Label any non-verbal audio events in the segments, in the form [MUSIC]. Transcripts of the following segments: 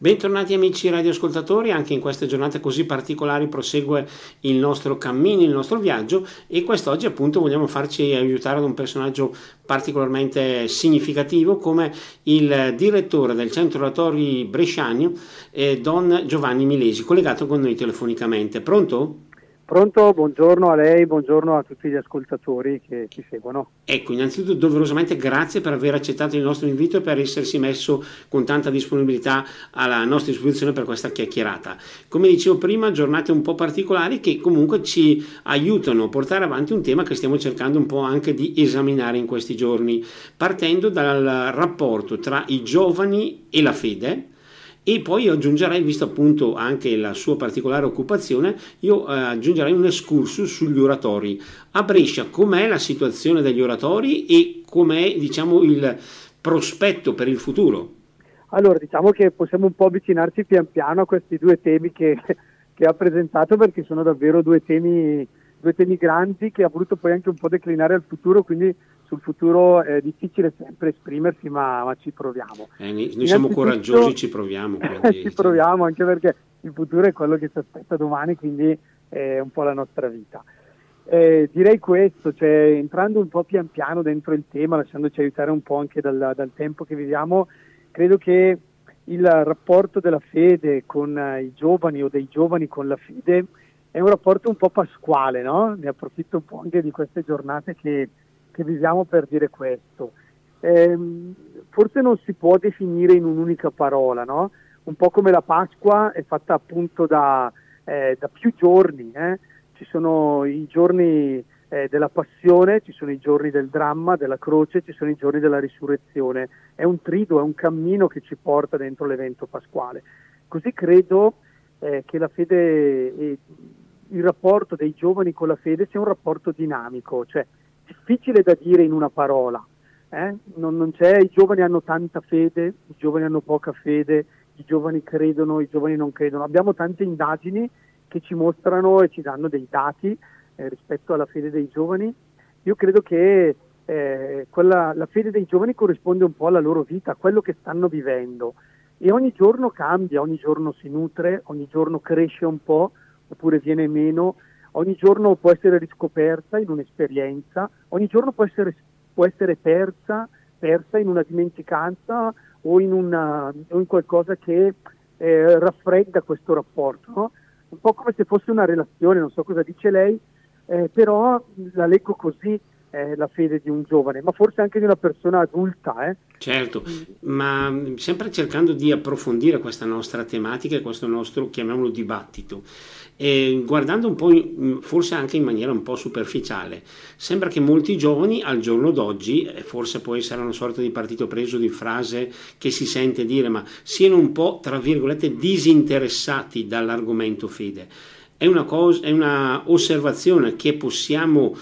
Bentornati amici radioascoltatori, anche in queste giornate così particolari prosegue il nostro cammino, il nostro viaggio e quest'oggi appunto vogliamo farci aiutare da un personaggio particolarmente significativo come il direttore del Centro Oratori Bresciani, eh, Don Giovanni Milesi, collegato con noi telefonicamente. Pronto? Pronto, buongiorno a lei, buongiorno a tutti gli ascoltatori che ci seguono. Ecco, innanzitutto doverosamente grazie per aver accettato il nostro invito e per essersi messo con tanta disponibilità alla nostra disposizione per questa chiacchierata. Come dicevo prima, giornate un po' particolari che comunque ci aiutano a portare avanti un tema che stiamo cercando un po' anche di esaminare in questi giorni, partendo dal rapporto tra i giovani e la fede e poi aggiungerei, visto appunto anche la sua particolare occupazione, io eh, aggiungerei un excursus sugli oratori. A Brescia com'è la situazione degli oratori e com'è diciamo il prospetto per il futuro? Allora, diciamo che possiamo un po' avvicinarci pian piano a questi due temi che, che ha presentato perché sono davvero due temi, due temi grandi che ha voluto poi anche un po' declinare al futuro, quindi sul futuro è difficile sempre esprimersi, ma, ma ci proviamo. Eh, noi siamo coraggiosi, ci proviamo. Quindi, [LAUGHS] ci proviamo anche perché il futuro è quello che ci aspetta domani, quindi è un po' la nostra vita. Eh, direi questo, cioè, entrando un po' pian piano dentro il tema, lasciandoci aiutare un po' anche dal, dal tempo che viviamo, credo che il rapporto della fede con i giovani o dei giovani con la fede è un rapporto un po' pasquale, no? Ne approfitto un po' anche di queste giornate che che viviamo per dire questo. Eh, forse non si può definire in un'unica parola, no? Un po' come la Pasqua è fatta appunto da, eh, da più giorni, eh? ci sono i giorni eh, della passione, ci sono i giorni del dramma, della croce, ci sono i giorni della risurrezione. È un trido, è un cammino che ci porta dentro l'evento pasquale. Così credo eh, che la fede, e il rapporto dei giovani con la fede sia un rapporto dinamico, cioè difficile da dire in una parola. Eh? Non, non i giovani hanno tanta fede, i giovani hanno poca fede, i giovani credono, i giovani non credono. Abbiamo tante indagini che ci mostrano e ci danno dei dati eh, rispetto alla fede dei giovani. Io credo che eh, quella, la fede dei giovani corrisponde un po' alla loro vita, a quello che stanno vivendo. E ogni giorno cambia, ogni giorno si nutre, ogni giorno cresce un po' oppure viene meno ogni giorno può essere riscoperta in un'esperienza, ogni giorno può essere, può essere persa, persa, in una dimenticanza o in, una, o in qualcosa che eh, raffredda questo rapporto. No? Un po' come se fosse una relazione, non so cosa dice lei, eh, però la leggo così, eh, la fede di un giovane, ma forse anche di una persona adulta. Eh. Certo, ma sempre cercando di approfondire questa nostra tematica e questo nostro, chiamiamolo, dibattito, e guardando un po', in, forse anche in maniera un po' superficiale, sembra che molti giovani al giorno d'oggi, forse può essere una sorta di partito preso di frase che si sente dire, ma siano un po', tra virgolette, disinteressati dall'argomento fede. È una, cosa, è una osservazione che possiamo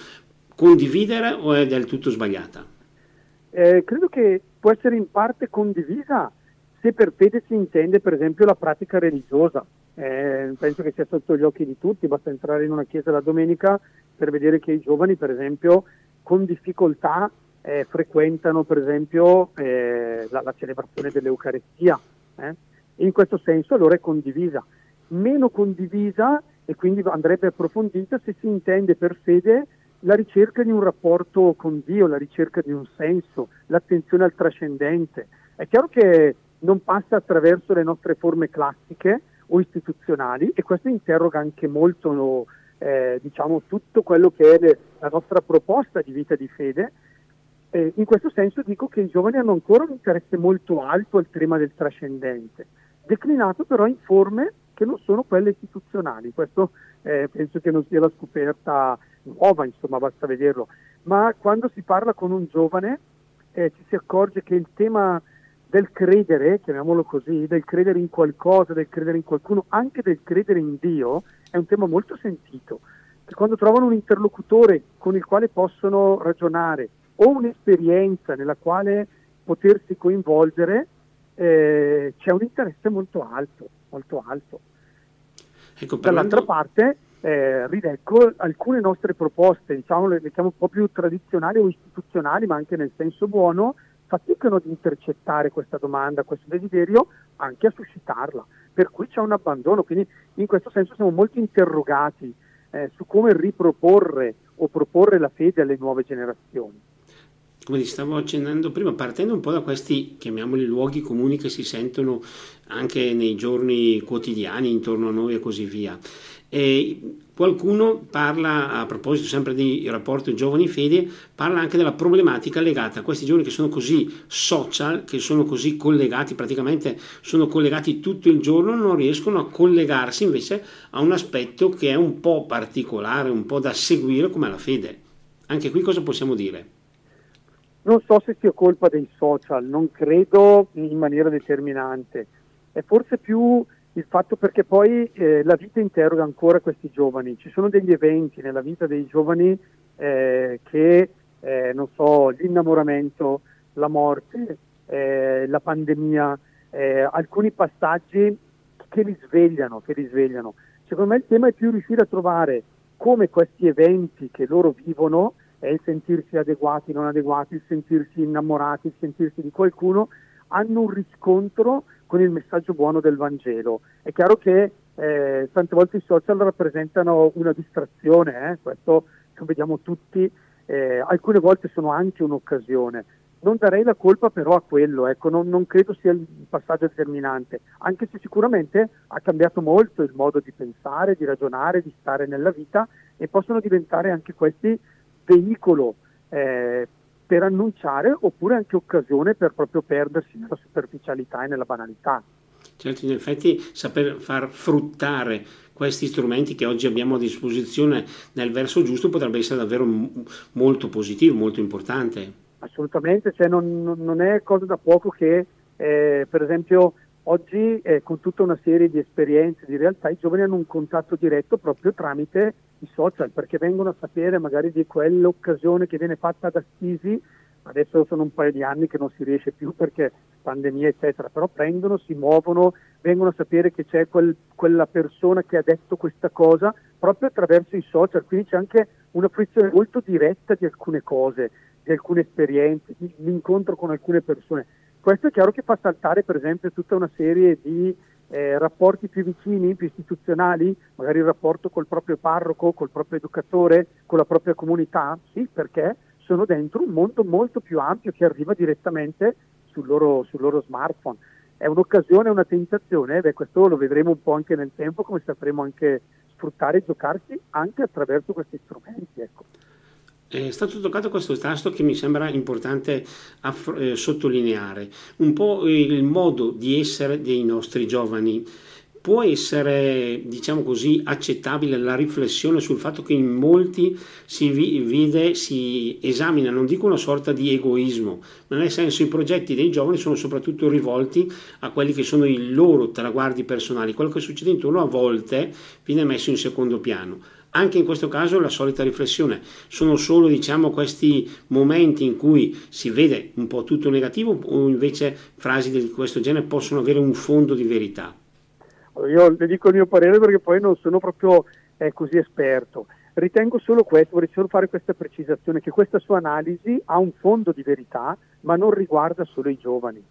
condividere o è del tutto sbagliata? Eh, credo che può essere in parte condivisa se per fede si intende per esempio la pratica religiosa. Eh, penso che sia sotto gli occhi di tutti, basta entrare in una chiesa la domenica per vedere che i giovani per esempio con difficoltà eh, frequentano per esempio eh, la, la, celebrazione dell'Eucarestia. Eh. In questo senso allora è condivisa. Meno condivisa e quindi andrebbe approfondita se si intende per fede la ricerca di un rapporto con Dio, la ricerca di un senso, l'attenzione al trascendente. È chiaro che non passa attraverso le nostre forme classiche o istituzionali e questo interroga anche molto eh, diciamo, tutto quello che è la nostra proposta di vita di fede. Eh, in questo senso dico che i giovani hanno ancora un interesse molto alto al tema del trascendente, declinato però in forme che non sono quelle istituzionali. Questo eh, penso che non sia la scoperta nuova, insomma, basta vederlo. Ma quando si parla con un giovane eh, ci si accorge che il tema del credere, chiamiamolo così, del credere in qualcosa, del credere in qualcuno, anche del credere in Dio, è un tema molto sentito. Che quando trovano un interlocutore con il quale possono ragionare o un'esperienza nella quale potersi coinvolgere, eh, c'è un interesse molto alto, molto alto. Ecco, Dall'altra parte eh, rileggo alcune nostre proposte, diciamo le mettiamo un po' più tradizionali o istituzionali, ma anche nel senso buono, faticano ad intercettare questa domanda, questo desiderio, anche a suscitarla. Per cui c'è un abbandono, quindi in questo senso siamo molto interrogati eh, su come riproporre o proporre la fede alle nuove generazioni come ti stavo accennando prima, partendo un po' da questi, chiamiamoli luoghi comuni che si sentono anche nei giorni quotidiani intorno a noi e così via. E qualcuno parla, a proposito sempre di rapporto giovani fede, parla anche della problematica legata a questi giovani che sono così social, che sono così collegati, praticamente sono collegati tutto il giorno, non riescono a collegarsi invece a un aspetto che è un po' particolare, un po' da seguire come la fede. Anche qui cosa possiamo dire? Non so se sia colpa dei social, non credo in maniera determinante. È forse più il fatto perché poi eh, la vita interroga ancora questi giovani. Ci sono degli eventi nella vita dei giovani eh, che, eh, non so, l'innamoramento, la morte, eh, la pandemia, eh, alcuni passaggi che li svegliano, che li svegliano. Secondo me il tema è più riuscire a trovare come questi eventi che loro vivono è il sentirsi adeguati, non adeguati, il sentirsi innamorati, il sentirsi di qualcuno, hanno un riscontro con il messaggio buono del Vangelo. È chiaro che eh, tante volte i social rappresentano una distrazione, eh? questo lo vediamo tutti, eh, alcune volte sono anche un'occasione. Non darei la colpa però a quello, ecco, non, non, credo sia il passaggio determinante, anche se sicuramente ha cambiato molto il modo di pensare, di ragionare, di stare nella vita e possono diventare anche questi veicolo eh, per annunciare oppure anche occasione per proprio perdersi nella superficialità e nella banalità. Certo, in effetti saper far fruttare questi strumenti che oggi abbiamo a disposizione nel verso giusto potrebbe essere davvero molto positivo, molto importante. Assolutamente, cioè non, non, è cosa da poco che eh, per esempio oggi eh, con tutta una serie di esperienze, di realtà, i giovani hanno un contatto diretto proprio tramite i social perché vengono a sapere magari di quell'occasione che viene fatta da Stisi, adesso sono un paio di anni che non si riesce più perché pandemia eccetera, però prendono, si muovono, vengono a sapere che c'è quel, quella persona che ha detto questa cosa proprio attraverso i social, quindi c'è anche una fruizione molto diretta di alcune cose, di alcune esperienze, di, l'incontro con alcune persone. Questo è chiaro che fa saltare per esempio tutta una serie di eh, rapporti più vicini, più istituzionali, magari il rapporto col proprio parroco, col proprio educatore, con la propria comunità? Sì, perché sono dentro un mondo molto più ampio che arriva direttamente sul loro, sul loro smartphone. È un'occasione, una tentazione, beh, questo lo vedremo un po' anche nel tempo, come sapremo anche sfruttare e giocarsi anche attraverso questi strumenti. Ecco. È stato toccato questo tasto che mi sembra importante aff- eh, sottolineare, un po' il modo di essere dei nostri giovani. Può essere, diciamo così, accettabile la riflessione sul fatto che in molti si vide, si esamina, non dico una sorta di egoismo, ma nel senso i progetti dei giovani sono soprattutto rivolti a quelli che sono i loro traguardi personali. Quello che succede intorno a volte viene messo in secondo piano anche in questo caso la solita riflessione, sono solo diciamo, questi momenti in cui si vede un po' tutto negativo o invece frasi di questo genere possono avere un fondo di verità? Io le dico il mio parere perché poi non sono proprio eh, così esperto. Ritengo solo questo, vorrei solo fare questa precisazione, che questa sua analisi ha un fondo di verità, ma non riguarda solo i giovani.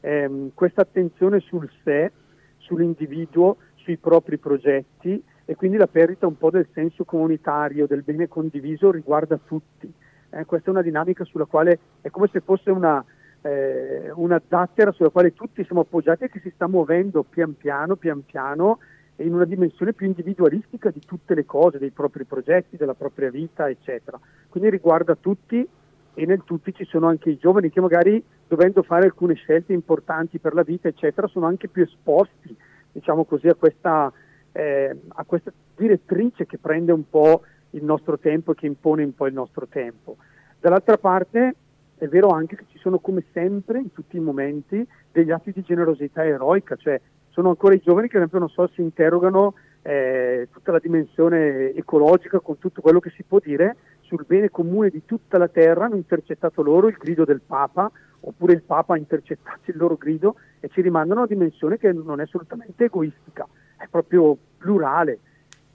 Eh, questa attenzione sul sé, sull'individuo, sui propri progetti, e quindi la perdita un po' del senso comunitario, del bene condiviso riguarda tutti. Eh, questa è una dinamica sulla quale è come se fosse una, eh, una zattera sulla quale tutti siamo appoggiati e che si sta muovendo pian piano, pian piano in una dimensione più individualistica di tutte le cose, dei propri progetti, della propria vita, eccetera. Quindi riguarda tutti e nel tutti ci sono anche i giovani che magari dovendo fare alcune scelte importanti per la vita, eccetera, sono anche più esposti, diciamo così, a questa eh, a questa direttrice che prende un po' il nostro tempo e che impone un po' il nostro tempo. Dall'altra parte è vero anche che ci sono come sempre in tutti i momenti degli atti di generosità eroica, cioè sono ancora i giovani che ad esempio non so si interrogano eh, tutta la dimensione ecologica con tutto quello che si può dire sul bene comune di tutta la terra, hanno intercettato loro il grido del Papa oppure il Papa ha intercettato il loro grido e ci rimandano a una dimensione che non è assolutamente egoistica è proprio plurale.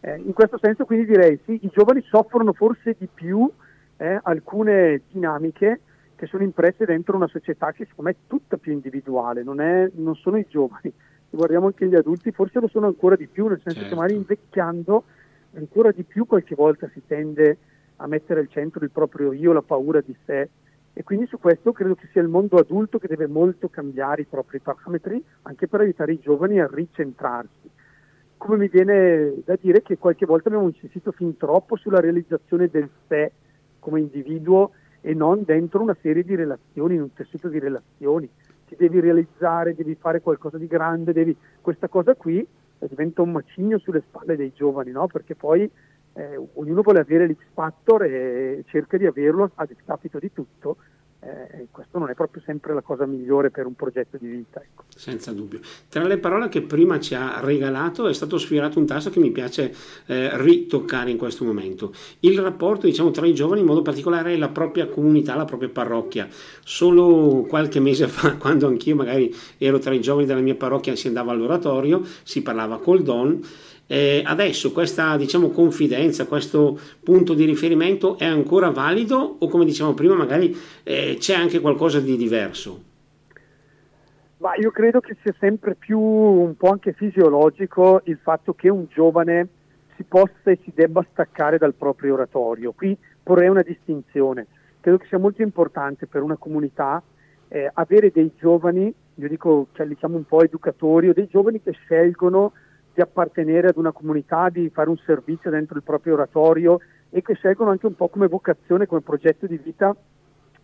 Eh, in questo senso quindi direi sì, i giovani soffrono forse di più eh, alcune dinamiche che sono impresse dentro una società che secondo me è tutta più individuale, non, è, non sono i giovani, se guardiamo anche gli adulti forse lo sono ancora di più, nel senso certo. che magari invecchiando ancora di più qualche volta si tende a mettere al centro il proprio io, la paura di sé e quindi su questo credo che sia il mondo adulto che deve molto cambiare i propri parametri anche per aiutare i giovani a ricentrarsi. Come mi viene da dire che qualche volta abbiamo insistito fin troppo sulla realizzazione del sé come individuo e non dentro una serie di relazioni, in un tessuto di relazioni. Ti devi realizzare, devi fare qualcosa di grande, devi... questa cosa qui diventa un macigno sulle spalle dei giovani, no? perché poi eh, ognuno vuole avere l'X Factor e cerca di averlo a discapito di tutto eh, questo non è proprio sempre la cosa migliore per un progetto di vita. Ecco. Senza dubbio. Tra le parole che prima ci ha regalato è stato sfiorato un tasto che mi piace eh, ritoccare in questo momento. Il rapporto diciamo, tra i giovani, in modo particolare la propria comunità, la propria parrocchia. Solo qualche mese [LAUGHS] fa, quando anch'io magari ero tra i giovani della mia parrocchia, si andava all'oratorio, si parlava col Don eh, adesso questa diciamo, confidenza, questo punto di riferimento è ancora valido o come diciamo prima magari eh, c'è anche qualcosa di diverso? Ma io credo che sia sempre più un po' anche fisiologico il fatto che un giovane si possa e si debba staccare dal proprio oratorio. Qui porrei una distinzione. Credo che sia molto importante per una comunità eh, avere dei giovani, io dico, cioè, li chiamo un po' educatori, o dei giovani che scelgono di appartenere ad una comunità, di fare un servizio dentro il proprio oratorio e che scelgono anche un po' come vocazione, come progetto di vita,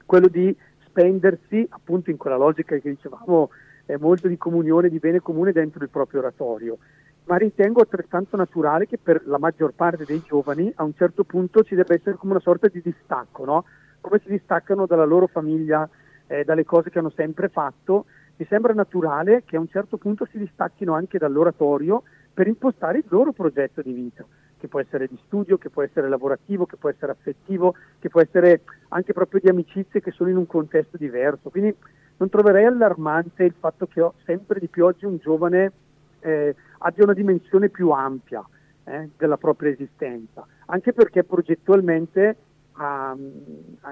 quello di spendersi appunto in quella logica che dicevamo eh, molto di comunione, di bene comune dentro il proprio oratorio. Ma ritengo altrettanto naturale che per la maggior parte dei giovani a un certo punto ci debba essere come una sorta di distacco, no? come si distaccano dalla loro famiglia, eh, dalle cose che hanno sempre fatto. Mi sembra naturale che a un certo punto si distacchino anche dall'oratorio per impostare il loro progetto di vita, che può essere di studio, che può essere lavorativo, che può essere affettivo, che può essere anche proprio di amicizie che sono in un contesto diverso. Quindi non troverei allarmante il fatto che sempre di più oggi un giovane eh, abbia una dimensione più ampia eh, della propria esistenza, anche perché progettualmente um,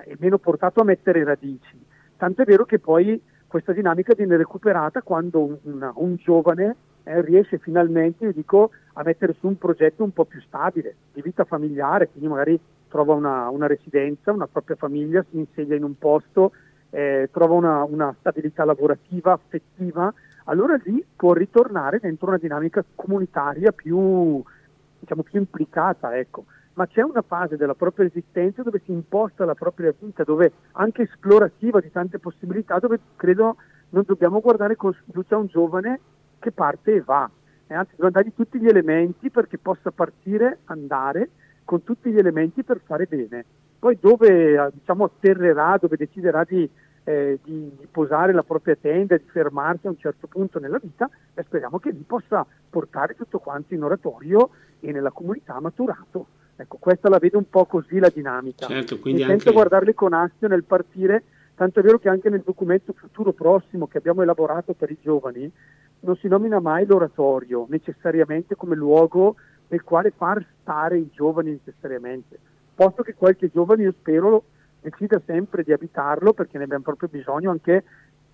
è meno portato a mettere radici. Tanto è vero che poi questa dinamica viene recuperata quando un, un, un giovane eh, riesce finalmente, dico, a mettere su un progetto un po' più stabile, di vita familiare, quindi magari trova una, una residenza, una propria famiglia, si insegna in un posto, eh, trova una, una, stabilità lavorativa, affettiva, allora lì può ritornare dentro una dinamica comunitaria più, diciamo, più implicata, ecco. Ma c'è una fase della propria esistenza dove si imposta la propria vita, dove anche esplorativa di tante possibilità, dove credo non dobbiamo guardare con sfiducia a un giovane che parte e va, e anzi dobbiamo dargli tutti gli elementi perché possa partire, andare con tutti gli elementi per fare bene. Poi dove eh, diciamo, atterrerà, dove deciderà di, eh, di, di, posare la propria tenda, di fermarsi a un certo punto nella vita, e speriamo che lì possa portare tutto quanto in oratorio e nella comunità maturato. Ecco, questa la vedo un po' così la dinamica. Certo, quindi anche... guardarli con astio nel partire, tanto è vero che anche nel documento futuro prossimo che abbiamo elaborato per i giovani, non si nomina mai l'oratorio necessariamente come luogo nel quale far stare i giovani necessariamente, posto che qualche giovane io spero decida sempre di abitarlo perché ne abbiamo proprio bisogno anche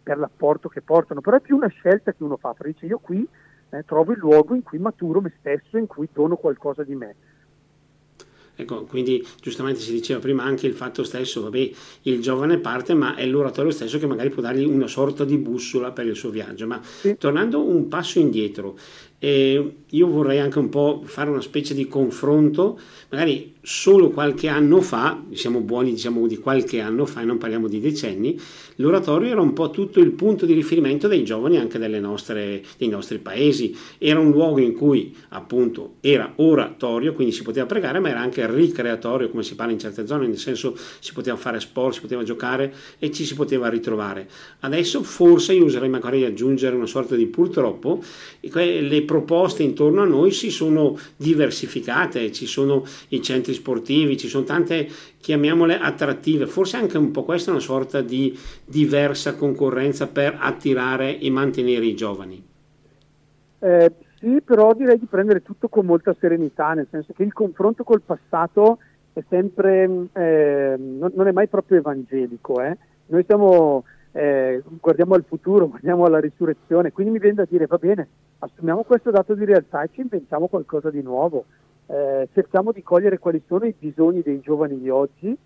per l'apporto che portano, però è più una scelta che uno fa, perché dice io qui eh, trovo il luogo in cui maturo me stesso, in cui dono qualcosa di me. Ecco, quindi giustamente si diceva prima anche il fatto stesso, vabbè, il giovane parte, ma è l'oratorio stesso che magari può dargli una sorta di bussola per il suo viaggio. Ma sì. tornando un passo indietro, eh, io vorrei anche un po' fare una specie di confronto, magari solo qualche anno fa, siamo buoni diciamo di qualche anno fa e non parliamo di decenni, l'oratorio era un po' tutto il punto di riferimento dei giovani anche nostre, dei nostri paesi, era un luogo in cui appunto era oratorio, quindi si poteva pregare, ma era anche ricreatorio come si parla in certe zone, nel senso si poteva fare sport, si poteva giocare e ci si poteva ritrovare. Adesso forse io userei magari aggiungere una sorta di purtroppo le proposte intorno a noi si sono diversificate, ci sono i centri sportivi, ci sono tante, chiamiamole attrattive, forse anche un po' questa è una sorta di diversa concorrenza per attirare e mantenere i giovani. Eh, sì, però direi di prendere tutto con molta serenità, nel senso che il confronto col passato è sempre, eh, non, non, è mai proprio evangelico, eh? noi siamo, eh, guardiamo al futuro, guardiamo alla risurrezione, quindi mi viene da dire va bene, assumiamo questo dato di realtà e ci inventiamo qualcosa di nuovo, eh, cerchiamo di cogliere quali sono i bisogni dei giovani di oggi,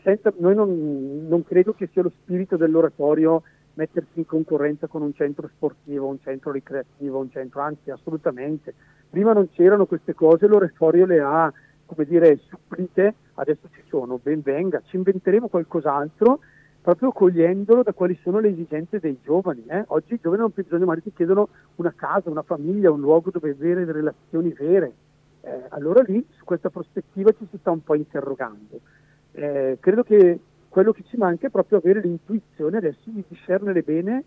senza, noi non, non credo che sia lo spirito dell'oratorio mettersi in concorrenza con un centro sportivo, un centro ricreativo, un centro, anzi assolutamente. Prima non c'erano queste cose, l'oratorio le ha, come dire, supplite, adesso ci sono, ben venga, ci inventeremo qualcos'altro proprio cogliendolo da quali sono le esigenze dei giovani. Eh? Oggi i giovani non più bisogno, magari ti chiedono una casa, una famiglia, un luogo dove avere relazioni vere. Eh, allora lì su questa prospettiva ci si sta un po' interrogando. Eh, credo che quello che ci manca è proprio avere l'intuizione adesso di discernere bene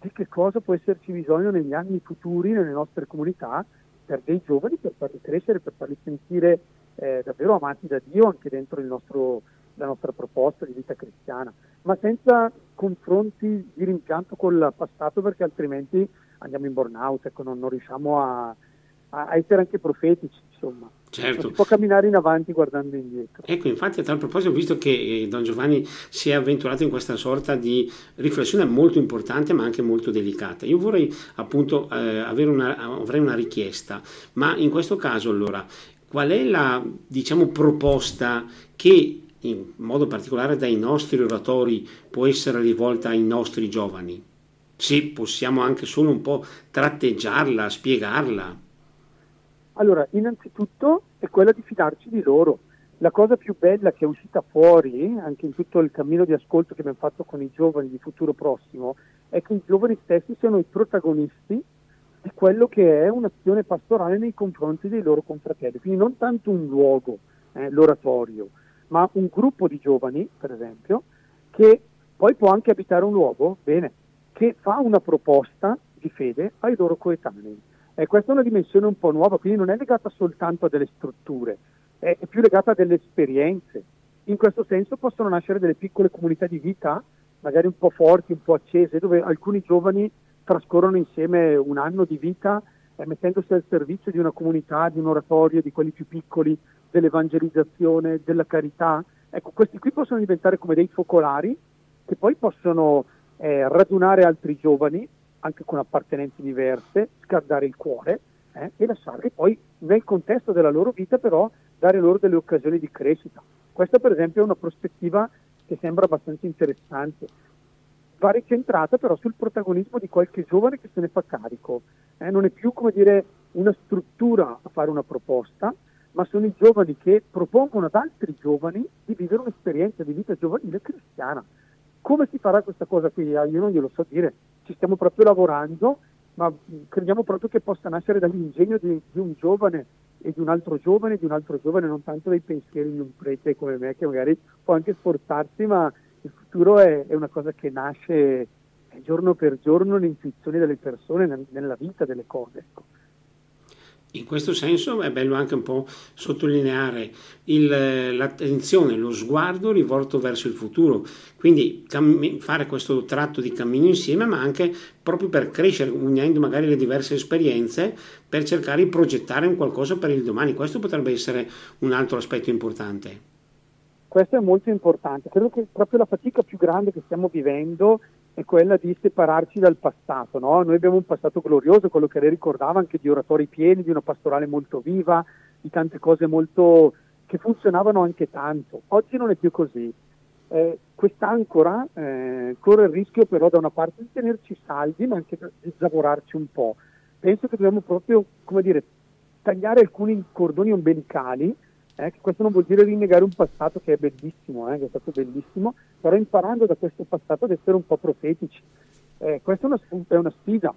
di che cosa può esserci bisogno negli anni futuri nelle nostre comunità per dei giovani, per farli crescere, per farli sentire eh, davvero amati da Dio anche dentro nostro, la nostra proposta di vita cristiana, ma senza confronti di rimpianto col passato perché altrimenti andiamo in burnout, ecco, non, non riusciamo a, a essere anche profetici, insomma. Certo. Non si può camminare in avanti guardando indietro. Ecco, infatti a tal proposito ho visto che eh, Don Giovanni si è avventurato in questa sorta di riflessione molto importante ma anche molto delicata. Io vorrei appunto eh, avere una, avrei una richiesta, ma in questo caso allora qual è la diciamo, proposta che in modo particolare dai nostri oratori può essere rivolta ai nostri giovani? Se possiamo anche solo un po' tratteggiarla, spiegarla. Allora, innanzitutto è quella di fidarci di loro. La cosa più bella che è uscita fuori, anche in tutto il cammino di ascolto che abbiamo fatto con i giovani di futuro prossimo, è che i giovani stessi siano i protagonisti di quello che è un'azione pastorale nei confronti dei loro confratelli. Quindi non tanto un luogo, eh, l'oratorio, ma un gruppo di giovani, per esempio, che poi può anche abitare un luogo, bene, che fa una proposta di fede ai loro coetanei. E questa è una dimensione un po' nuova, quindi non è legata soltanto a delle strutture, è più legata a delle esperienze. In questo senso possono nascere delle piccole comunità di vita, magari un po' forti, un po' accese, dove alcuni giovani trascorrono insieme un anno di vita eh, mettendosi al servizio di una comunità, di un oratorio, di quelli più piccoli, dell'evangelizzazione, della carità. Ecco, questi qui possono diventare come dei focolari che poi possono eh, radunare altri giovani anche con appartenenze diverse, scaldare il cuore eh, e lasciarli poi nel contesto della loro vita però dare loro delle occasioni di crescita. Questa per esempio è una prospettiva che sembra abbastanza interessante. Va ricentrata però sul protagonismo di qualche giovane che se ne fa carico. Eh, non è più come dire una struttura a fare una proposta, ma sono i giovani che propongono ad altri giovani di vivere un'esperienza di vita giovanile cristiana. Come si farà questa cosa qui? Ah, io non glielo so dire, ci stiamo proprio lavorando, ma crediamo proprio che possa nascere dall'ingegno di, di un giovane e di un altro giovane, di un altro giovane, non tanto dai pensieri di un prete come me che magari può anche sforzarsi, ma il futuro è, è una cosa che nasce giorno per giorno l'intuizione delle persone nella vita delle cose. Ecco. In questo senso è bello anche un po' sottolineare il, l'attenzione, lo sguardo rivolto verso il futuro, quindi cam- fare questo tratto di cammino insieme, ma anche proprio per crescere, unendo magari le diverse esperienze, per cercare di progettare un qualcosa per il domani. Questo potrebbe essere un altro aspetto importante. Questo è molto importante, credo che proprio la fatica più grande che stiamo vivendo è quella di separarci dal passato. No? Noi abbiamo un passato glorioso, quello che lei ricordava, anche di oratori pieni, di una pastorale molto viva, di tante cose molto che funzionavano anche tanto. Oggi non è più così. Eh, quest'ancora eh, corre il rischio però da una parte di tenerci saldi ma anche di zavorarci un po'. Penso che dobbiamo proprio, come dire, tagliare alcuni cordoni ombelicali eh, questo non vuol dire rinnegare un passato che è bellissimo, eh, che è stato bellissimo, però imparando da questo passato ad essere un po' profetici. Eh, questa è una, è una sfida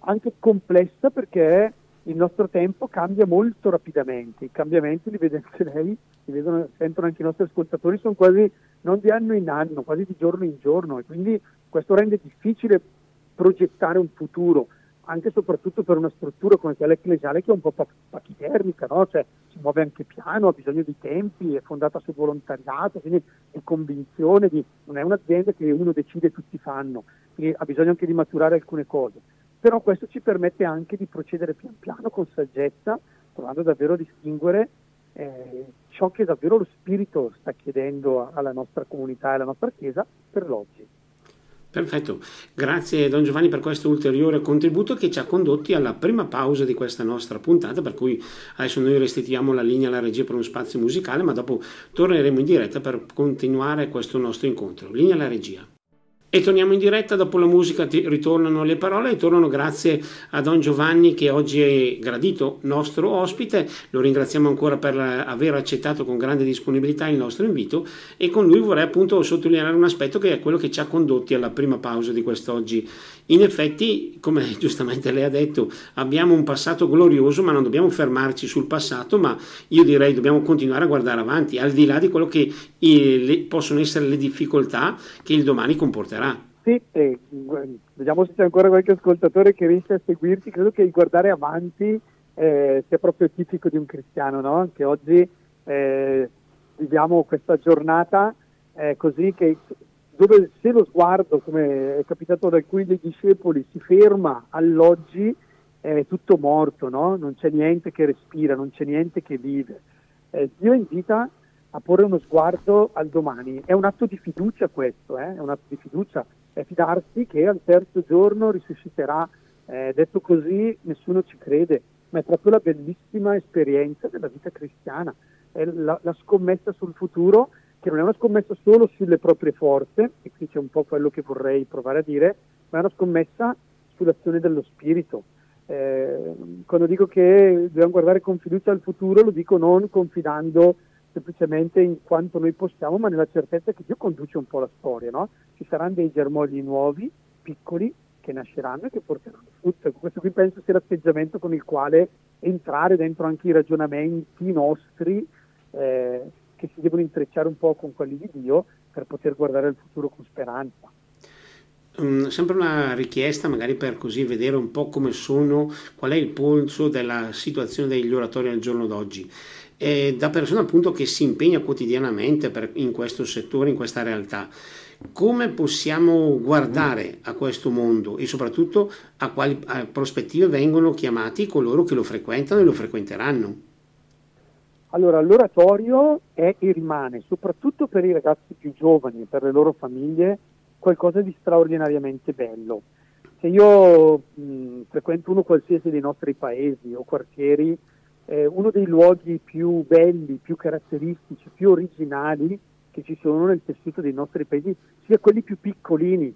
anche complessa perché il nostro tempo cambia molto rapidamente, i cambiamenti li vede anche lei, li vedono, sentono anche i nostri ascoltatori, sono quasi non di anno in anno, quasi di giorno in giorno e quindi questo rende difficile progettare un futuro anche e soprattutto per una struttura come quella ecclesiale che è un po' pachidermica, no? cioè, si muove anche piano, ha bisogno di tempi, è fondata sul volontariato, quindi è convinzione di, non è un'azienda che uno decide e tutti fanno, quindi ha bisogno anche di maturare alcune cose. Però questo ci permette anche di procedere pian piano con saggezza, provando davvero a distinguere eh, ciò che davvero lo Spirito sta chiedendo alla nostra comunità e alla nostra Chiesa per l'oggi. Perfetto, grazie Don Giovanni per questo ulteriore contributo che ci ha condotti alla prima pausa di questa nostra puntata, per cui adesso noi restituiamo la linea alla regia per uno spazio musicale, ma dopo torneremo in diretta per continuare questo nostro incontro. Linea alla regia. E torniamo in diretta, dopo la musica ritornano le parole e tornano grazie a Don Giovanni che oggi è gradito nostro ospite, lo ringraziamo ancora per aver accettato con grande disponibilità il nostro invito e con lui vorrei appunto sottolineare un aspetto che è quello che ci ha condotti alla prima pausa di quest'oggi. In effetti, come [LAUGHS] giustamente lei ha detto, abbiamo un passato glorioso ma non dobbiamo fermarci sul passato, ma io direi dobbiamo continuare a guardare avanti, al di là di quello che possono essere le difficoltà che il domani comporterà. Sì, eh, vediamo se c'è ancora qualche ascoltatore che riesce a seguirci. Credo che il guardare avanti eh, sia proprio tipico di un cristiano, no? che oggi eh, viviamo questa giornata eh, così che dove se lo sguardo, come è capitato ad alcuni dei discepoli, si ferma all'oggi, è tutto morto, no? non c'è niente che respira, non c'è niente che vive. Eh, Dio invita a porre uno sguardo al domani. È un atto di fiducia questo, eh? è un atto di fiducia, è fidarsi che al terzo giorno risusciterà. Eh, detto così nessuno ci crede, ma è proprio la bellissima esperienza della vita cristiana, è la, la scommessa sul futuro che non è una scommessa solo sulle proprie forze, e qui c'è un po' quello che vorrei provare a dire, ma è una scommessa sull'azione dello spirito. Eh, quando dico che dobbiamo guardare con fiducia al futuro, lo dico non confidando semplicemente in quanto noi possiamo, ma nella certezza che Dio conduce un po' la storia, no? Ci saranno dei germogli nuovi, piccoli, che nasceranno e che porteranno frutto. Questo qui penso sia l'atteggiamento con il quale entrare dentro anche i ragionamenti nostri eh, che si devono intrecciare un po' con quelli di Dio per poter guardare al futuro con speranza. Um, sempre una richiesta, magari per così vedere un po' come sono, qual è il polso della situazione degli oratori al giorno d'oggi eh, da persona appunto che si impegna quotidianamente per, in questo settore, in questa realtà. Come possiamo guardare a questo mondo e soprattutto a quali a prospettive vengono chiamati coloro che lo frequentano e lo frequenteranno? Allora, l'oratorio è e rimane, soprattutto per i ragazzi più giovani e per le loro famiglie, qualcosa di straordinariamente bello. Se io mh, frequento uno qualsiasi dei nostri paesi o quartieri, eh, uno dei luoghi più belli, più caratteristici, più originali che ci sono nel tessuto dei nostri paesi, sia quelli più piccolini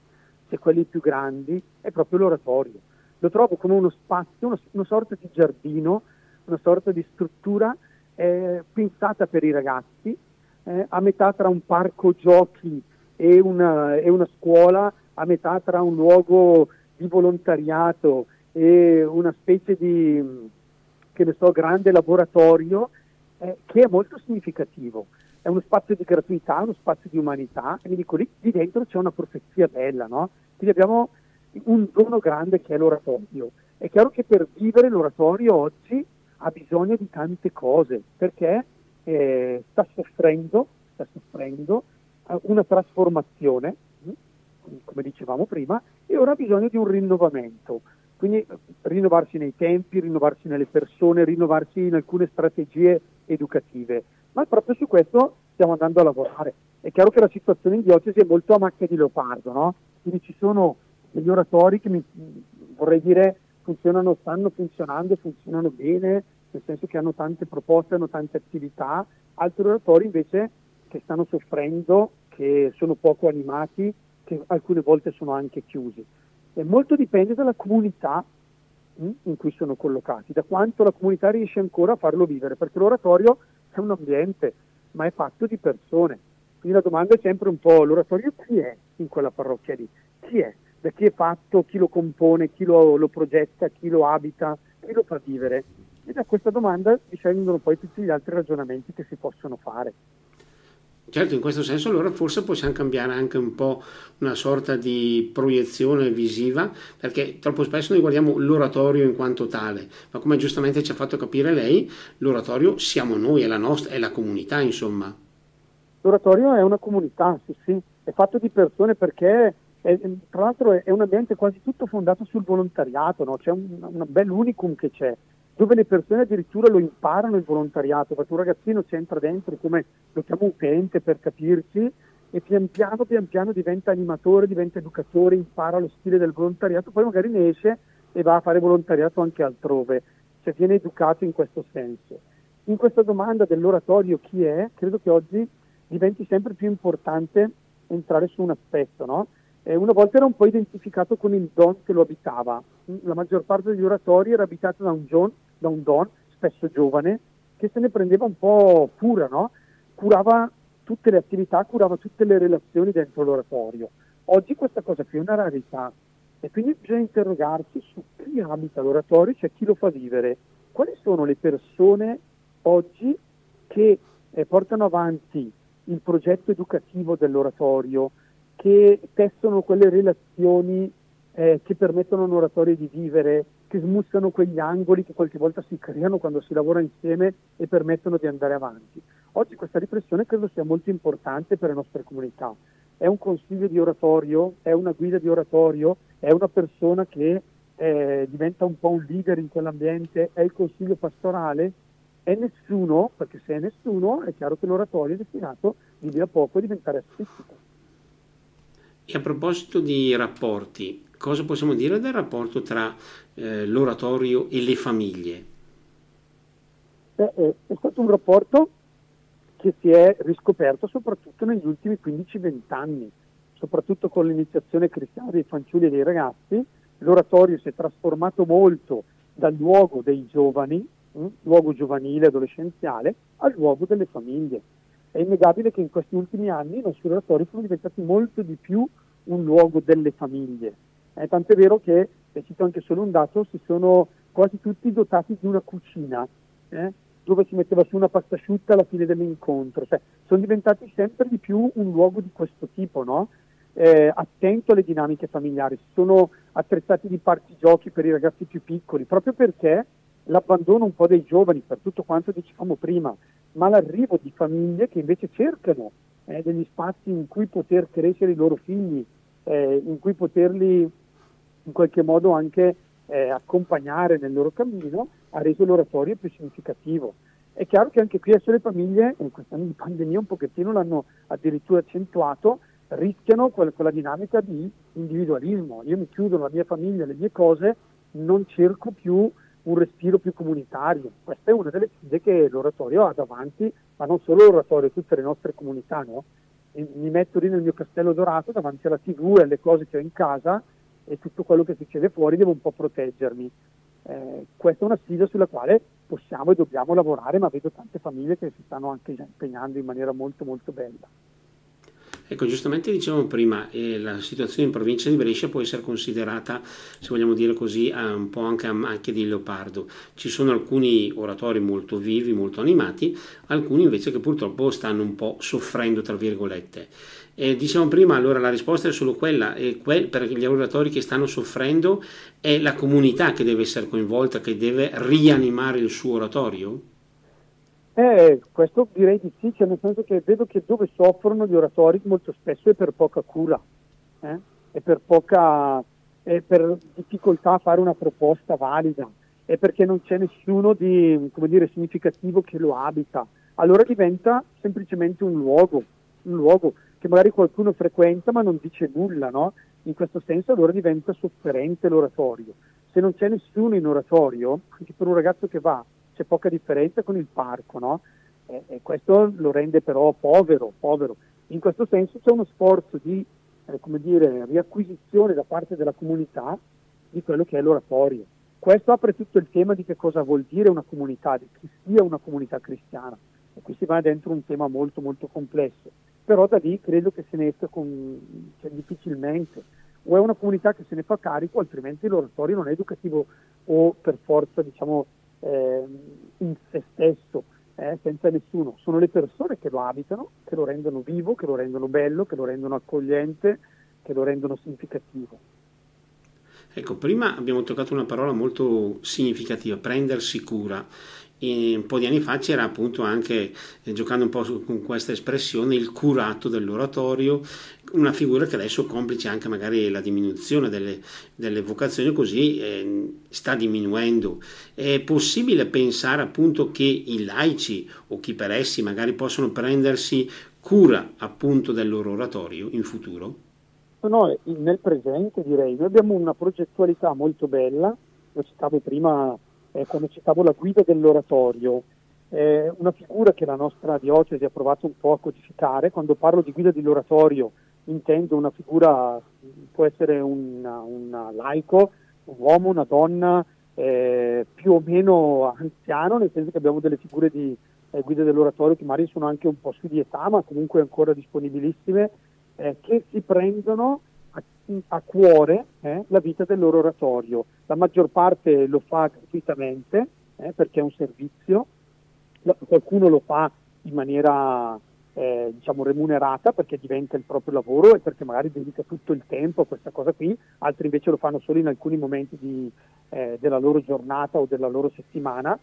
sia quelli più grandi, è proprio l'oratorio. Lo trovo come uno spazio, uno, una sorta di giardino, una sorta di struttura eh, pensata per i ragazzi, eh, a metà tra un parco giochi e una, e una scuola, a metà tra un luogo di volontariato e una specie di che ne so, grande laboratorio eh, che è molto significativo. È uno spazio di gratuità, uno spazio di umanità e mi dico lì di dentro c'è una profezia bella, no? Quindi abbiamo un dono grande che è l'oratorio. È chiaro che per vivere l'oratorio oggi ha bisogno di tante cose perché eh, sta soffrendo, sta soffrendo eh, una trasformazione, hm, come dicevamo prima, e ora ha bisogno di un rinnovamento. Quindi rinnovarsi nei tempi, rinnovarsi nelle persone, rinnovarsi in alcune strategie educative. Ma proprio su questo stiamo andando a lavorare. È chiaro che la situazione in diocesi è molto a macchia di leopardo, no? Quindi ci sono degli oratori che mi, vorrei dire funzionano, stanno funzionando, funzionano bene, nel senso che hanno tante proposte, hanno tante attività, altri oratori invece che stanno soffrendo, che sono poco animati, che alcune volte sono anche chiusi. E molto dipende dalla comunità mm, in cui sono collocati, da quanto la comunità riesce ancora a farlo vivere, perché l'oratorio è un ambiente, ma è fatto di persone. Quindi la domanda è sempre un po' l'oratorio chi è in quella parrocchia lì? Chi è? Da chi è fatto, chi lo compone, chi lo, lo progetta, chi lo abita, chi lo fa vivere? E da questa domanda discendono poi tutti gli altri ragionamenti che si possono fare. Certo, in questo senso allora forse possiamo cambiare anche un po' una sorta di proiezione visiva, perché troppo spesso noi guardiamo l'oratorio in quanto tale, ma come giustamente ci ha fatto capire lei, l'oratorio siamo noi, è la nostra, è la comunità, insomma. L'oratorio è una comunità, sì, sì, è fatto di persone perché è, tra l'altro è, un ambiente quasi tutto fondato sul volontariato, no? c'è un, un bel unicum che c'è dove le persone addirittura lo imparano il volontariato, perché un ragazzino ci entra dentro come lo chiamo utente per capirci e pian piano, pian piano diventa animatore, diventa educatore, impara lo stile del volontariato, poi magari ne esce e va a fare volontariato anche altrove, cioè viene educato in questo senso. In questa domanda dell'oratorio chi è, credo che oggi diventi sempre più importante entrare su un aspetto, no? Eh, una volta era un po' identificato con il don che lo abitava, la maggior parte degli oratori era abitata da un, John, da un don, spesso giovane, che se ne prendeva un po' cura, no? curava tutte le attività, curava tutte le relazioni dentro l'oratorio. Oggi questa cosa qui è una rarità e quindi bisogna interrogarsi su chi abita l'oratorio, cioè chi lo fa vivere. Quali sono le persone oggi che eh, portano avanti il progetto educativo dell'oratorio, che tessono quelle relazioni eh, che permettono a un oratorio di vivere, che smussano quegli angoli che qualche volta si creano quando si lavora insieme e permettono di andare avanti. Oggi questa riflessione credo sia molto importante per le nostre comunità. È un consiglio di oratorio, è una guida di oratorio, è una persona che eh, diventa un po' un leader in quell'ambiente, è il consiglio pastorale, è nessuno, perché se è nessuno è chiaro che l'oratorio è destinato di lì a poco a diventare assistico. E a proposito di rapporti, cosa possiamo dire del rapporto tra eh, l'oratorio e le famiglie? Eh, eh, è stato un rapporto che si è riscoperto soprattutto negli ultimi 15-20 anni, soprattutto con l'iniziazione cristiana dei fanciulli e dei ragazzi, l'oratorio si è trasformato molto dal luogo dei giovani, hm, luogo giovanile, adolescenziale, al luogo delle famiglie. È innegabile che in questi ultimi anni i nostri oratori sono diventati molto di più un luogo delle famiglie. Eh, tant'è vero che, e cito anche solo un dato, si sono quasi tutti dotati di una cucina. Eh? dove si metteva su una pasta asciutta alla fine dell'incontro. Cioè, sono diventati sempre di più un luogo di questo tipo, no? eh, attento alle dinamiche familiari. Sono attrezzati di parti giochi per i ragazzi più piccoli, proprio perché l'abbandono un po' dei giovani, per tutto quanto dicevamo prima, ma l'arrivo di famiglie che invece cercano eh, degli spazi in cui poter crescere i loro figli, eh, in cui poterli in qualche modo anche eh, accompagnare nel loro cammino, ha reso l'oratorio più significativo. È chiaro che anche qui adesso le famiglie, in di pandemia un pochettino l'hanno addirittura accentuato, rischiano quella dinamica di individualismo. Io mi chiudo la mia famiglia, le mie cose, non cerco più un respiro più comunitario. Questa è una delle sfide che l'oratorio ha davanti, ma non solo l'oratorio, tutte le nostre comunità. No? mi metto lì nel mio castello dorato davanti alla tv e alle cose che ho in casa e tutto quello che succede fuori devo un po' proteggermi. Eh, questa è una sfida sulla quale possiamo e dobbiamo lavorare, ma vedo tante famiglie che si stanno anche impegnando in maniera molto molto bella. Ecco, giustamente dicevamo prima, eh, la situazione in provincia di Brescia può essere considerata, se vogliamo dire così, un po' anche a macchia di leopardo. Ci sono alcuni oratori molto vivi, molto animati, alcuni invece che purtroppo stanno un po' soffrendo, tra virgolette. Eh, dicevamo prima, allora la risposta è solo quella, e quel, per gli oratori che stanno soffrendo è la comunità che deve essere coinvolta, che deve rianimare il suo oratorio? Eh, questo direi di sì, cioè nel senso che vedo che dove soffrono gli oratori molto spesso è per poca cura, eh? è per poca è per difficoltà a fare una proposta valida, è perché non c'è nessuno di dire, significativo che lo abita. Allora diventa semplicemente un luogo, un luogo che magari qualcuno frequenta ma non dice nulla, no? In questo senso allora diventa sofferente l'oratorio. Se non c'è nessuno in oratorio, anche per un ragazzo che va c'è poca differenza con il parco, no? E, e questo lo rende però povero, povero. In questo senso c'è uno sforzo di eh, come dire, riacquisizione da parte della comunità di quello che è l'oratorio. Questo apre tutto il tema di che cosa vuol dire una comunità, di chi sia una comunità cristiana. E qui si va dentro un tema molto molto complesso. Però da lì credo che se ne esca con, cioè, difficilmente. O è una comunità che se ne fa carico, altrimenti l'oratorio non è educativo o per forza diciamo, eh, in se stesso, eh, senza nessuno, sono le persone che lo abitano, che lo rendono vivo, che lo rendono bello, che lo rendono accogliente, che lo rendono significativo. Ecco, prima abbiamo toccato una parola molto significativa, prendersi cura un po' di anni fa c'era appunto anche, eh, giocando un po' su, con questa espressione, il curato dell'oratorio, una figura che adesso complice anche magari la diminuzione delle, delle vocazioni, così eh, sta diminuendo. È possibile pensare appunto che i laici o chi per essi magari possono prendersi cura appunto del loro oratorio in futuro? No, nel presente direi. Noi abbiamo una progettualità molto bella, lo citavo prima eh, quando citavo la guida dell'oratorio, eh, una figura che la nostra diocesi ha provato un po' a codificare. Quando parlo di guida dell'oratorio intendo una figura, può essere un laico, un uomo, una donna, eh, più o meno anziano, nel senso che abbiamo delle figure di eh, guida dell'oratorio che magari sono anche un po' su di età, ma comunque ancora disponibilissime, eh, che si prendono a, a cuore eh, la vita del loro oratorio. La maggior parte lo fa gratuitamente eh, perché è un servizio, qualcuno lo fa in maniera eh, diciamo remunerata perché diventa il proprio lavoro e perché magari dedica tutto il tempo a questa cosa qui, altri invece lo fanno solo in alcuni momenti di, eh, della loro giornata o della loro settimana,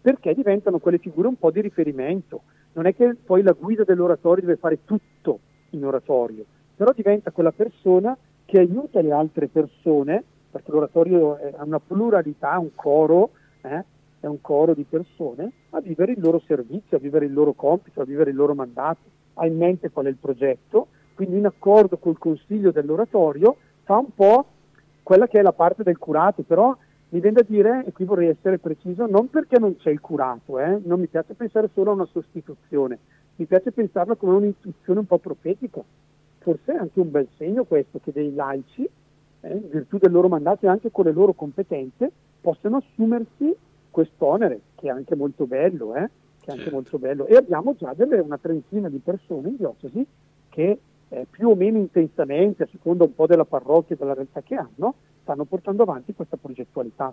perché diventano quelle figure un po' di riferimento. Non è che poi la guida dell'oratorio deve fare tutto in oratorio, però diventa quella persona che aiuta le altre persone, perché l'oratorio ha una pluralità, un coro, eh, è un coro di persone, a vivere il loro servizio, a vivere il loro compito, a vivere il loro mandato, ha in mente qual è il progetto, quindi in accordo col consiglio dell'oratorio fa un po' quella che è la parte del curato, però mi viene da dire, e qui vorrei essere preciso, non perché non c'è il curato, eh, non mi piace pensare solo a una sostituzione, mi piace pensarla come un'istruzione un po' profetica. Forse è anche un bel segno questo, che dei laici, eh, in virtù del loro mandato e anche con le loro competenze, possano assumersi quest'onere, che è anche molto bello, eh? che è anche certo. molto bello. E abbiamo già delle, una trentina di persone in diocesi che eh, più o meno intensamente, a seconda un po' della parrocchia e della realtà che hanno, stanno portando avanti questa progettualità.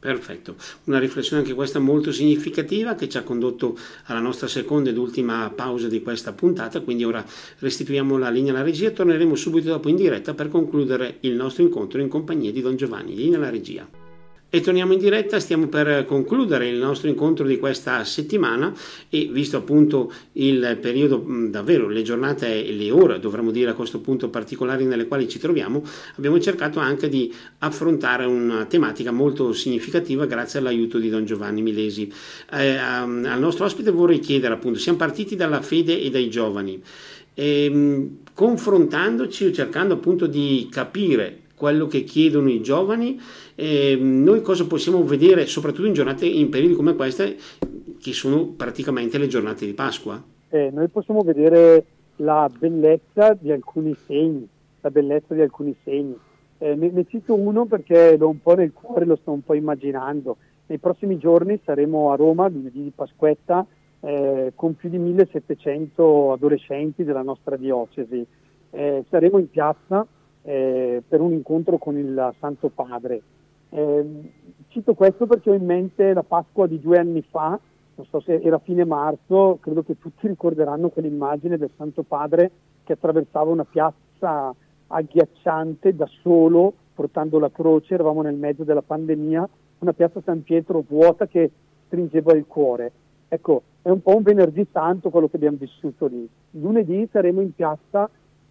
Perfetto, una riflessione anche questa molto significativa che ci ha condotto alla nostra seconda ed ultima pausa di questa puntata, quindi ora restituiamo la linea alla regia e torneremo subito dopo in diretta per concludere il nostro incontro in compagnia di Don Giovanni. Linea alla regia. E torniamo in diretta, stiamo per concludere il nostro incontro di questa settimana e visto appunto il periodo davvero, le giornate e le ore, dovremmo dire a questo punto particolari nelle quali ci troviamo, abbiamo cercato anche di affrontare una tematica molto significativa grazie all'aiuto di Don Giovanni Milesi. Eh, al nostro ospite vorrei chiedere appunto, siamo partiti dalla fede e dai giovani, e, confrontandoci o cercando appunto di capire quello che chiedono i giovani eh, noi cosa possiamo vedere, soprattutto in giornate, in periodi come queste, che sono praticamente le giornate di Pasqua? Eh, noi possiamo vedere la bellezza di alcuni segni, la bellezza di alcuni segni. Eh, ne, ne, cito uno perché l'ho un po' nel cuore, lo sto un po' immaginando. Nei prossimi giorni saremo a Roma, lunedì di Pasquetta, eh, con più di 1700 adolescenti della nostra diocesi. Eh, saremo in piazza eh, per un incontro con il Santo Padre. Eh, cito questo perché ho in mente la Pasqua di due anni fa, non so se era fine marzo, credo che tutti ricorderanno quell'immagine del Santo Padre che attraversava una piazza agghiacciante da solo, portando la croce, eravamo nel mezzo della pandemia, una piazza San Pietro vuota che stringeva il cuore. Ecco, è un po' un venerdì santo quello che abbiamo vissuto lì. Lunedì saremo in piazza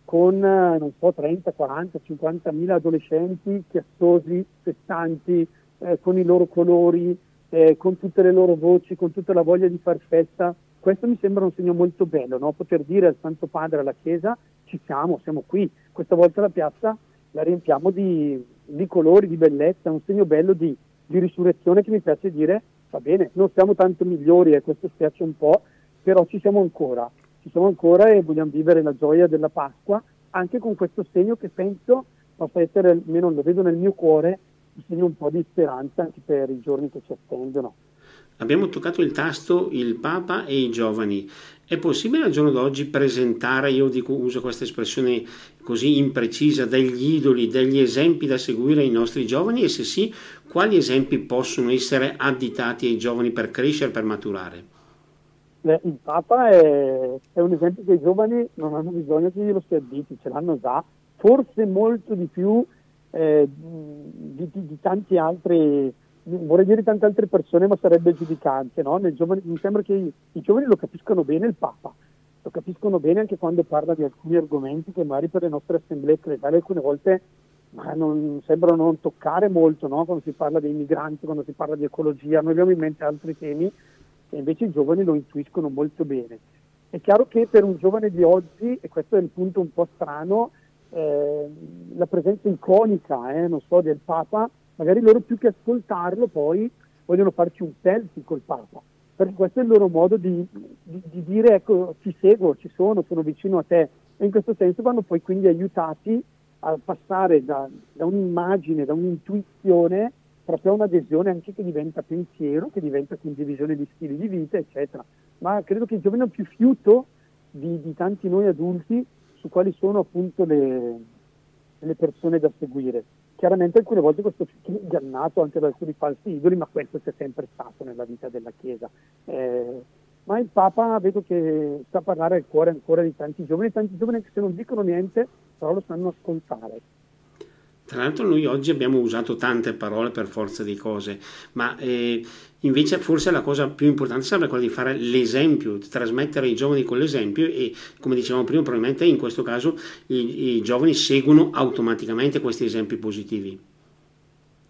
con, eh, non so, 30, 40, 50 mila adolescenti chiassosi, festanti, eh, con i loro colori, eh, con tutte le loro voci, con tutta la voglia di far festa. Questo mi sembra un segno molto bello, no? poter dire al Santo Padre, alla Chiesa, ci siamo, siamo qui. Questa volta la piazza la riempiamo di, di colori, di bellezza, un segno bello di, di risurrezione che mi piace dire, va bene, non siamo tanto migliori e questo spiace un po', però ci siamo ancora ci siamo ancora e vogliamo vivere la gioia della Pasqua anche con questo segno che penso possa essere, almeno lo vedo nel mio cuore, un segno un po' di speranza anche per i giorni che ci attendono. Abbiamo toccato il tasto il Papa e i giovani. È possibile al giorno d'oggi presentare, io dico, uso questa espressione così imprecisa, degli idoli, degli esempi da seguire ai nostri giovani e se sì, quali esempi possono essere additati ai giovani per crescere, per maturare? Il Papa è, è, un esempio che i giovani non hanno bisogno che glielo si additi, ce l'hanno già, forse molto di più eh, di, di, di, tanti altri, vorrei dire tante altre persone, ma sarebbe giudicante. No? Giovani, mi sembra che i, i, giovani lo capiscono bene il Papa, lo capiscono bene anche quando parla di alcuni argomenti che magari per le nostre assemblee clericali alcune volte non, sembrano non toccare molto, no? quando si parla dei migranti, quando si parla di ecologia, noi abbiamo in mente altri temi e invece i giovani lo intuiscono molto bene. È chiaro che per un giovane di oggi, e questo è il punto un po' strano, eh, la presenza iconica, eh, so, del Papa, magari loro più che ascoltarlo poi vogliono farci un selfie col Papa, perché questo è il loro modo di, di, di dire ecco ti seguo, ci sono, sono vicino a te e in questo senso vanno poi quindi aiutati a passare da, da un'immagine, da un'intuizione proprio un'adesione anche che diventa pensiero, che diventa condivisione di stili di vita, eccetera. Ma credo che i giovani hanno più fiuto di, di tanti noi adulti su quali sono appunto le, le persone da seguire. Chiaramente alcune volte questo è ingannato anche da alcuni falsi idoli, ma questo c'è sempre stato nella vita della Chiesa. Eh, ma il Papa vedo che sta a parlare al cuore ancora di tanti giovani, tanti giovani che se non dicono niente, però lo sanno ascoltare. Tra l'altro noi oggi abbiamo usato tante parole per forza di cose, ma eh, invece forse la cosa più importante sarebbe quella di fare l'esempio, di trasmettere ai giovani con l'esempio e come dicevamo prima probabilmente in questo caso i, i giovani seguono automaticamente questi esempi positivi.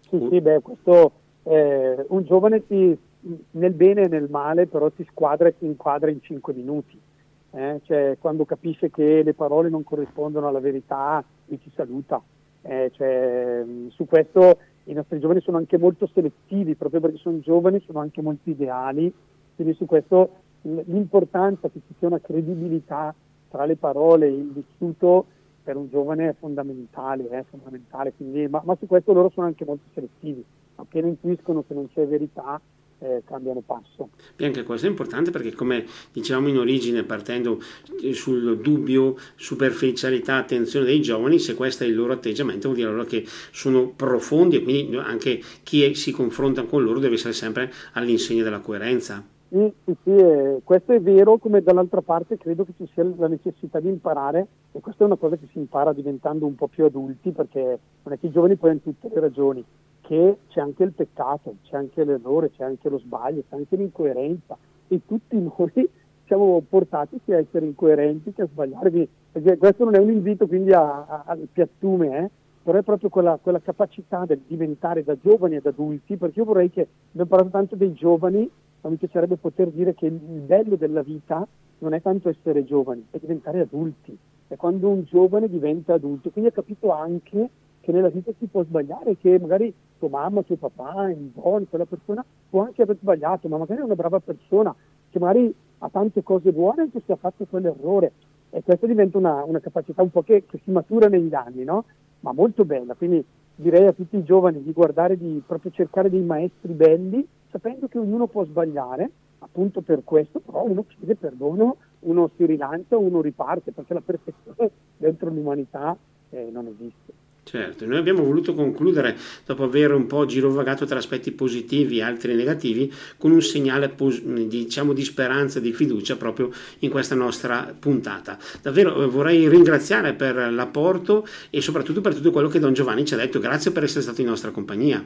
Sì, sì beh, questo eh, un giovane ti, nel bene e nel male però ti squadra e ti inquadra in cinque minuti. Eh? Cioè, quando capisce che le parole non corrispondono alla verità, mi ti saluta eh, cioè, su questo i nostri giovani sono anche molto selettivi, proprio perché sono giovani, sono anche molto ideali, quindi su questo l'importanza che ci sia una credibilità tra le parole e il vissuto per un giovane è fondamentale, è fondamentale. Quindi, ma, ma, su questo loro sono anche molto selettivi, appena intuiscono che non c'è verità eh, cambiano passo. E anche questo è importante perché come dicevamo in origine partendo eh, sul dubbio, superficialità, attenzione dei giovani, se questo è il loro atteggiamento vuol dire allora che sono profondi e quindi anche chi si confronta con loro deve essere sempre all'insegna della coerenza. Sì, sì, sì eh, questo è vero, come dall'altra parte credo che ci sia la necessità di imparare e questa è una cosa che si impara diventando un po' più adulti perché non è che i giovani poi hanno tutte le ragioni, che c'è anche il peccato, c'è anche l'errore, c'è anche lo sbaglio, c'è anche l'incoerenza e tutti noi [LAUGHS] siamo portati sia a essere incoerenti che a sbagliare. Perché questo non è un invito quindi a, a, al piattume, eh? però è proprio quella, quella, capacità di diventare da giovani ad adulti, perché io vorrei che, abbiamo parlato tanto dei giovani, ma mi piacerebbe poter dire che il bello della vita non è tanto essere giovani, è diventare adulti. È quando un giovane diventa adulto, quindi ha capito anche che nella vita si può sbagliare, che magari tuo mamma, tuo papà, il buono, quella persona può anche aver sbagliato, ma magari è una brava persona che magari ha tante cose buone anche se ha fatto quell'errore. E questa diventa una, una capacità un po' che, che, si matura negli anni, no? Ma molto bella. Quindi direi a tutti i giovani di guardare, di proprio cercare dei maestri belli, sapendo che ognuno può sbagliare, appunto per questo, però uno chiede perdono, uno si rilancia, uno riparte, perché la perfezione [LAUGHS] dentro l'umanità eh, non esiste. Certo, noi abbiamo voluto concludere, dopo aver un po' girovagato tra aspetti positivi e altri negativi, con un segnale diciamo, di speranza, di fiducia proprio in questa nostra puntata. Davvero eh, vorrei ringraziare per l'apporto e soprattutto per tutto quello che Don Giovanni ci ha detto. Grazie per essere stato in nostra compagnia.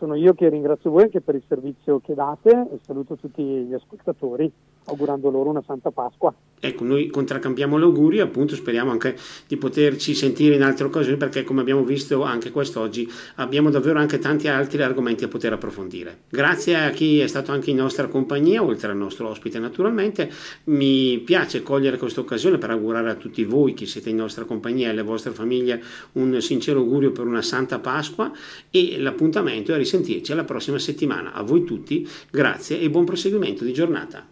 Sono io che ringrazio voi anche per il servizio che date e saluto tutti gli ascoltatori augurando loro una Santa Pasqua. Ecco, noi contraccampiamo gli auguri, appunto speriamo anche di poterci sentire in altre occasioni perché come abbiamo visto anche quest'oggi abbiamo davvero anche tanti altri argomenti a poter approfondire. Grazie a chi è stato anche in nostra compagnia, oltre al nostro ospite naturalmente, mi piace cogliere questa occasione per augurare a tutti voi che siete in nostra compagnia e alle vostre famiglie un sincero augurio per una Santa Pasqua e l'appuntamento è a risentirci alla prossima settimana. A voi tutti, grazie e buon proseguimento di giornata.